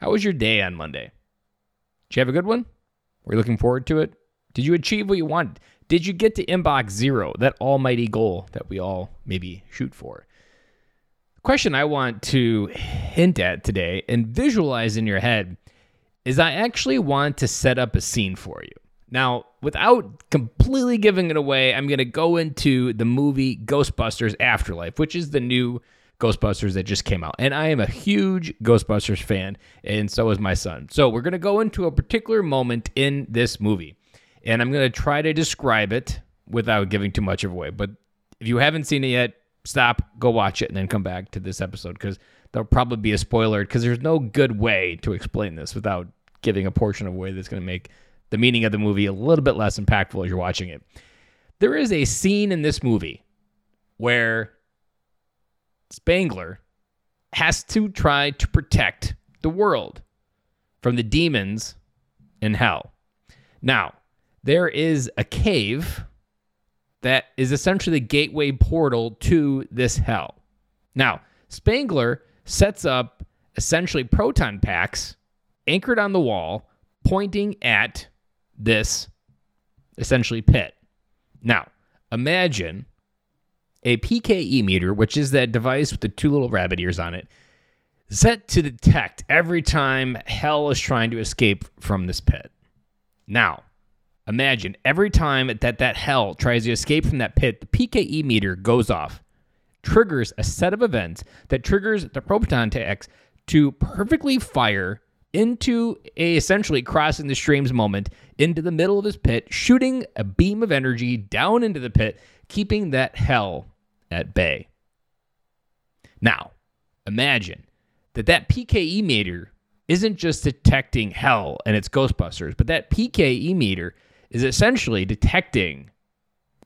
How was your day on Monday? Did you have a good one? Were you looking forward to it? Did you achieve what you wanted? Did you get to inbox zero, that almighty goal that we all maybe shoot for? The question I want to hint at today and visualize in your head is I actually want to set up a scene for you. Now, without completely giving it away, I'm going to go into the movie Ghostbusters Afterlife, which is the new Ghostbusters that just came out. And I am a huge Ghostbusters fan, and so is my son. So we're going to go into a particular moment in this movie, and I'm going to try to describe it without giving too much of away. But if you haven't seen it yet, stop, go watch it, and then come back to this episode because there'll probably be a spoiler because there's no good way to explain this without giving a portion of away that's going to make the meaning of the movie a little bit less impactful as you're watching it. There is a scene in this movie where Spengler has to try to protect the world from the demons in hell. Now, there is a cave that is essentially the gateway portal to this hell. Now, Spengler sets up essentially proton packs anchored on the wall, pointing at this essentially pit. Now, imagine a PKE meter, which is that device with the two little rabbit ears on it, set to detect every time hell is trying to escape from this pit. Now, imagine every time that that hell tries to escape from that pit, the PKE meter goes off, triggers a set of events that triggers the proton packs to perfectly fire into a essentially crossing the streams moment into the middle of this pit, shooting a beam of energy down into the pit, keeping that hell at bay. Now, imagine that that PKE meter isn't just detecting hell and its Ghostbusters, but that PKE meter is essentially detecting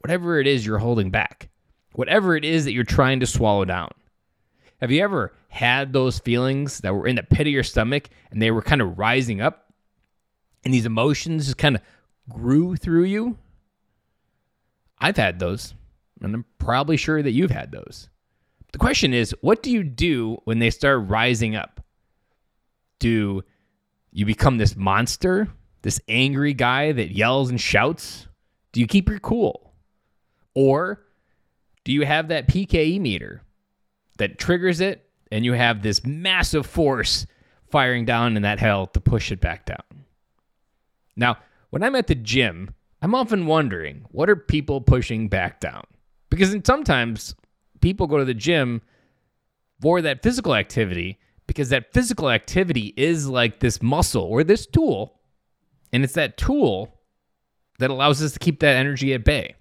whatever it is you're holding back, whatever it is that you're trying to swallow down. Have you ever had those feelings that were in the pit of your stomach and they were kind of rising up and these emotions just kind of grew through you? I've had those, and I'm probably sure that you've had those. The question is, what do you do when they start rising up? Do you become this monster, this angry guy that yells and shouts? Do you keep your cool? Or do you have that PKE meter that triggers it and you have this massive force firing down in that hell to push it back down? Now, when I'm at the gym, I'm often wondering what are people pushing back down? Because sometimes people go to the gym for that physical activity because that physical activity is like this muscle or this tool. And it's that tool that allows us to keep that energy at bay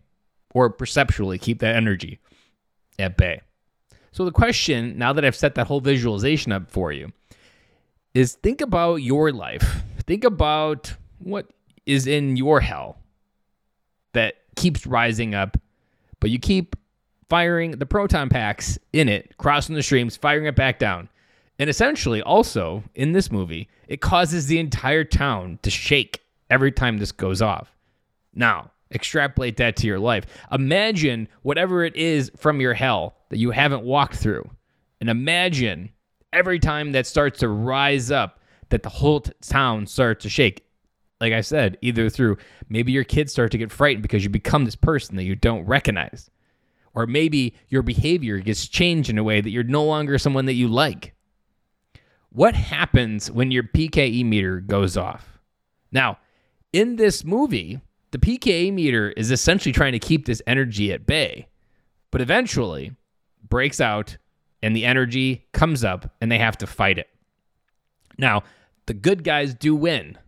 or perceptually keep that energy at bay. So, the question, now that I've set that whole visualization up for you, is think about your life. Think about what is in your hell that keeps rising up, but you keep firing the proton packs in it, crossing the streams, firing it back down. And essentially, also in this movie, it causes the entire town to shake every time this goes off. Now, extrapolate that to your life. Imagine whatever it is from your hell that you haven't walked through. And imagine every time that starts to rise up, that the whole town starts to shake. Like I said, either through maybe your kids start to get frightened because you become this person that you don't recognize. Or maybe your behavior gets changed in a way that you're no longer someone that you like. What happens when your PKE meter goes off? Now, in this movie, the PKE meter is essentially trying to keep this energy at bay, but eventually breaks out and the energy comes up and they have to fight it. Now, the good guys do win,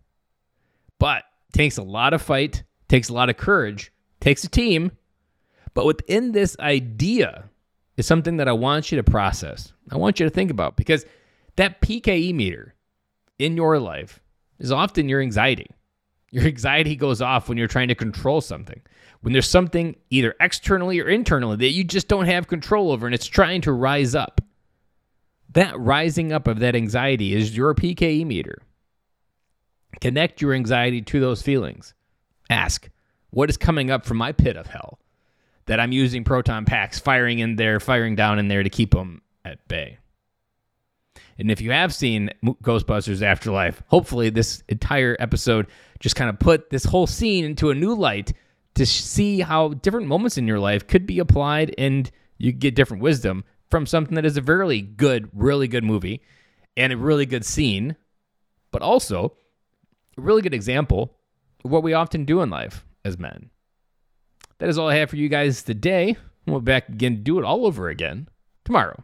but takes a lot of fight, takes a lot of courage, takes a team. But within this idea is something that I want you to process. I want you to think about because that PKE meter in your life is often your anxiety. Your anxiety goes off when you're trying to control something. When there's something either externally or internally that you just don't have control over and it's trying to rise up. That rising up of that anxiety is your PKE meter. Connect your anxiety to those feelings. Ask, what is coming up from my pit of hell that I'm using proton packs firing in there, firing down in there to keep them at bay? And if you have seen Ghostbusters Afterlife, hopefully this entire episode just kind of put this whole scene into a new light to see how different moments in your life could be applied and you get different wisdom from something that is a really good, really good movie and a really good scene, but also a really good example of what we often do in life as men. That is all I have for you guys today. We'll be back again do it all over again tomorrow.